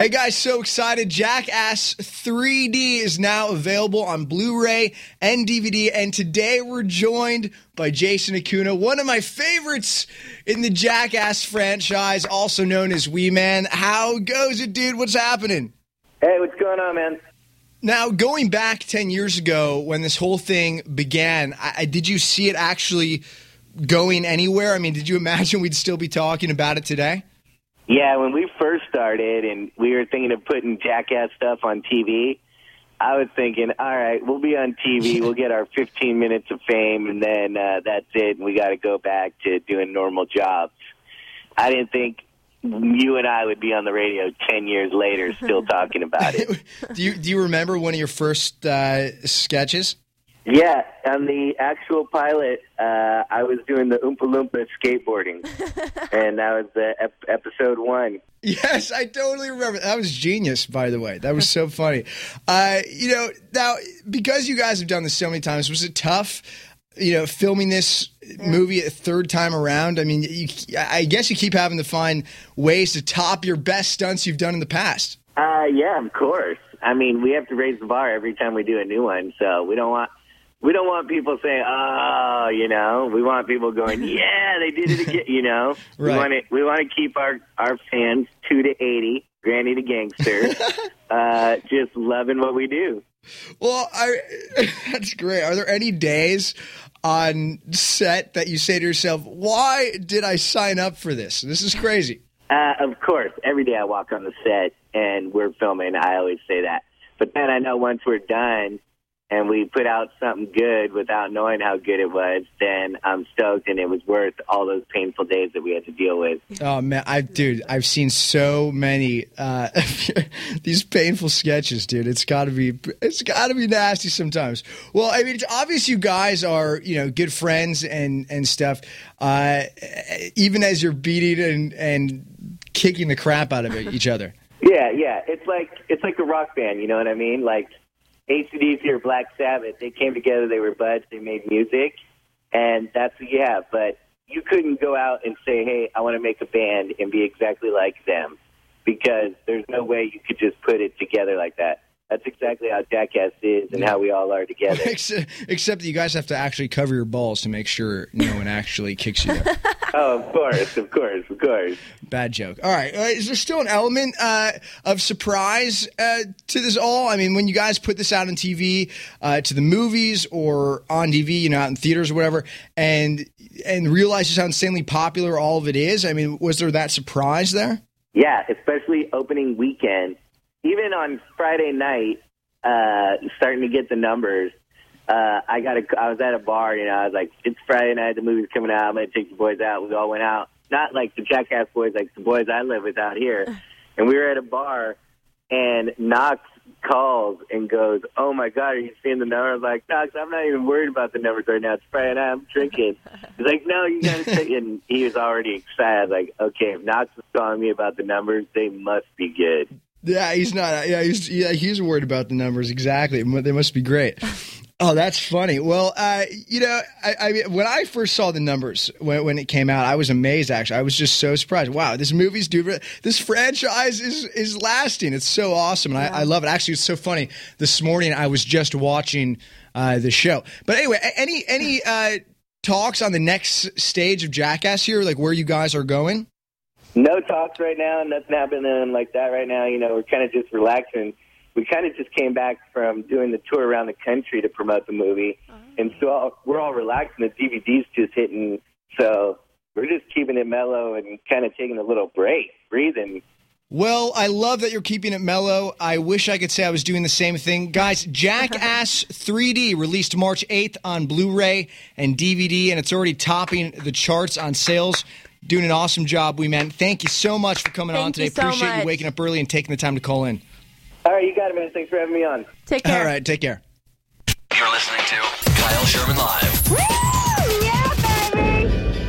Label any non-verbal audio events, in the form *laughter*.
Hey guys, so excited. Jackass 3D is now available on Blu ray and DVD. And today we're joined by Jason Acuna, one of my favorites in the Jackass franchise, also known as Wee Man. How goes it, dude? What's happening? Hey, what's going on, man? Now, going back 10 years ago when this whole thing began, I, did you see it actually going anywhere? I mean, did you imagine we'd still be talking about it today? Yeah, when we first started and we were thinking of putting Jackass stuff on TV, I was thinking, all right, we'll be on TV, *laughs* we'll get our 15 minutes of fame, and then uh, that's it, and we got to go back to doing normal jobs. I didn't think you and I would be on the radio 10 years later still *laughs* talking about it. *laughs* do you do you remember one of your first uh, sketches? Yeah, on the actual pilot, uh, I was doing the Oompa Loompa skateboarding, *laughs* and that was the ep- episode one. Yes, I totally remember. That was genius, by the way. That was so funny. Uh, you know, now because you guys have done this so many times, was it tough? You know, filming this movie a third time around. I mean, you, I guess you keep having to find ways to top your best stunts you've done in the past. Uh, yeah, of course. I mean, we have to raise the bar every time we do a new one, so we don't want we don't want people saying, "Oh, you know." We want people going, *laughs* "Yeah, they did it again." You know, right. we want to we want to keep our our fans two to eighty, Granny the gangster, *laughs* uh, just loving what we do. Well, I *laughs* that's great. Are there any days on set that you say to yourself, "Why did I sign up for this? This is crazy." Uh, of course, every day I walk on the set and we're filming, I always say that. But then I know once we're done and we put out something good without knowing how good it was, then I'm stoked and it was worth all those painful days that we had to deal with. Oh man, I dude, I've seen so many uh, *laughs* these painful sketches, dude. It's got to be it's got to be nasty sometimes. Well, I mean, it's obvious you guys are you know good friends and and stuff. Uh, even as you're beating and and kicking the crap out of each other. *laughs* Yeah, yeah. It's like it's like a rock band. You know what I mean? Like ACDC or Black Sabbath, they came together, they were buds, they made music, and that's what you have. But you couldn't go out and say, hey, I want to make a band and be exactly like them because there's no way you could just put it together like that. That's exactly how Jackass is and how we all are together. *laughs* except, except that you guys have to actually cover your balls to make sure no one actually kicks you. *laughs* oh, of course, of course, of course. Bad joke. All right. Uh, is there still an element uh, of surprise uh, to this all? I mean, when you guys put this out on TV, uh, to the movies or on TV, you know, out in theaters or whatever, and and realize just how insanely popular all of it is. I mean, was there that surprise there? Yeah, especially opening weekend even on Friday night, uh, starting to get the numbers. Uh, I got a, I was at a bar, you know, I was like, it's Friday night, the movie's coming out, I'm going to take the boys out. We all went out. Not like the Jackass boys, like the boys I live with out here. *sighs* And we were at a bar, and Knox calls and goes, "Oh my God, are you seeing the numbers?" I'm like, Knox, I'm not even worried about the numbers right now. It's Friday night. I'm drinking. *laughs* He's like, "No, you got *laughs* to." And he was already excited. Like, okay, if Knox is calling me about the numbers, they must be good. Yeah, he's not. Yeah, he's yeah, he's worried about the numbers exactly. They must be great. *laughs* Oh, that's funny. Well, uh, you know, I, I when I first saw the numbers when, when, it came out, I was amazed. Actually, I was just so surprised. Wow, this movie's doing. This franchise is is lasting. It's so awesome, and yeah. I, I, love it. Actually, it's so funny. This morning, I was just watching uh, the show. But anyway, any any uh, talks on the next stage of Jackass here, like where you guys are going? No talks right now. Nothing happening like that right now. You know, we're kind of just relaxing. We kind of just came back from doing the tour around the country to promote the movie, oh. and so all, we're all relaxed, and The DVD's just hitting, so we're just keeping it mellow and kind of taking a little break, breathing. Well, I love that you're keeping it mellow. I wish I could say I was doing the same thing. Guys, Jackass *laughs* 3D released March 8th on Blu ray and DVD, and it's already topping the charts on sales doing an awesome job, Wee Man. Thank you so much for coming Thank on today. You so Appreciate much. you waking up early and taking the time to call in. All right, you got it, man. Thanks for having me on. Take care. All right, take care. You're listening to Kyle Sherman Live.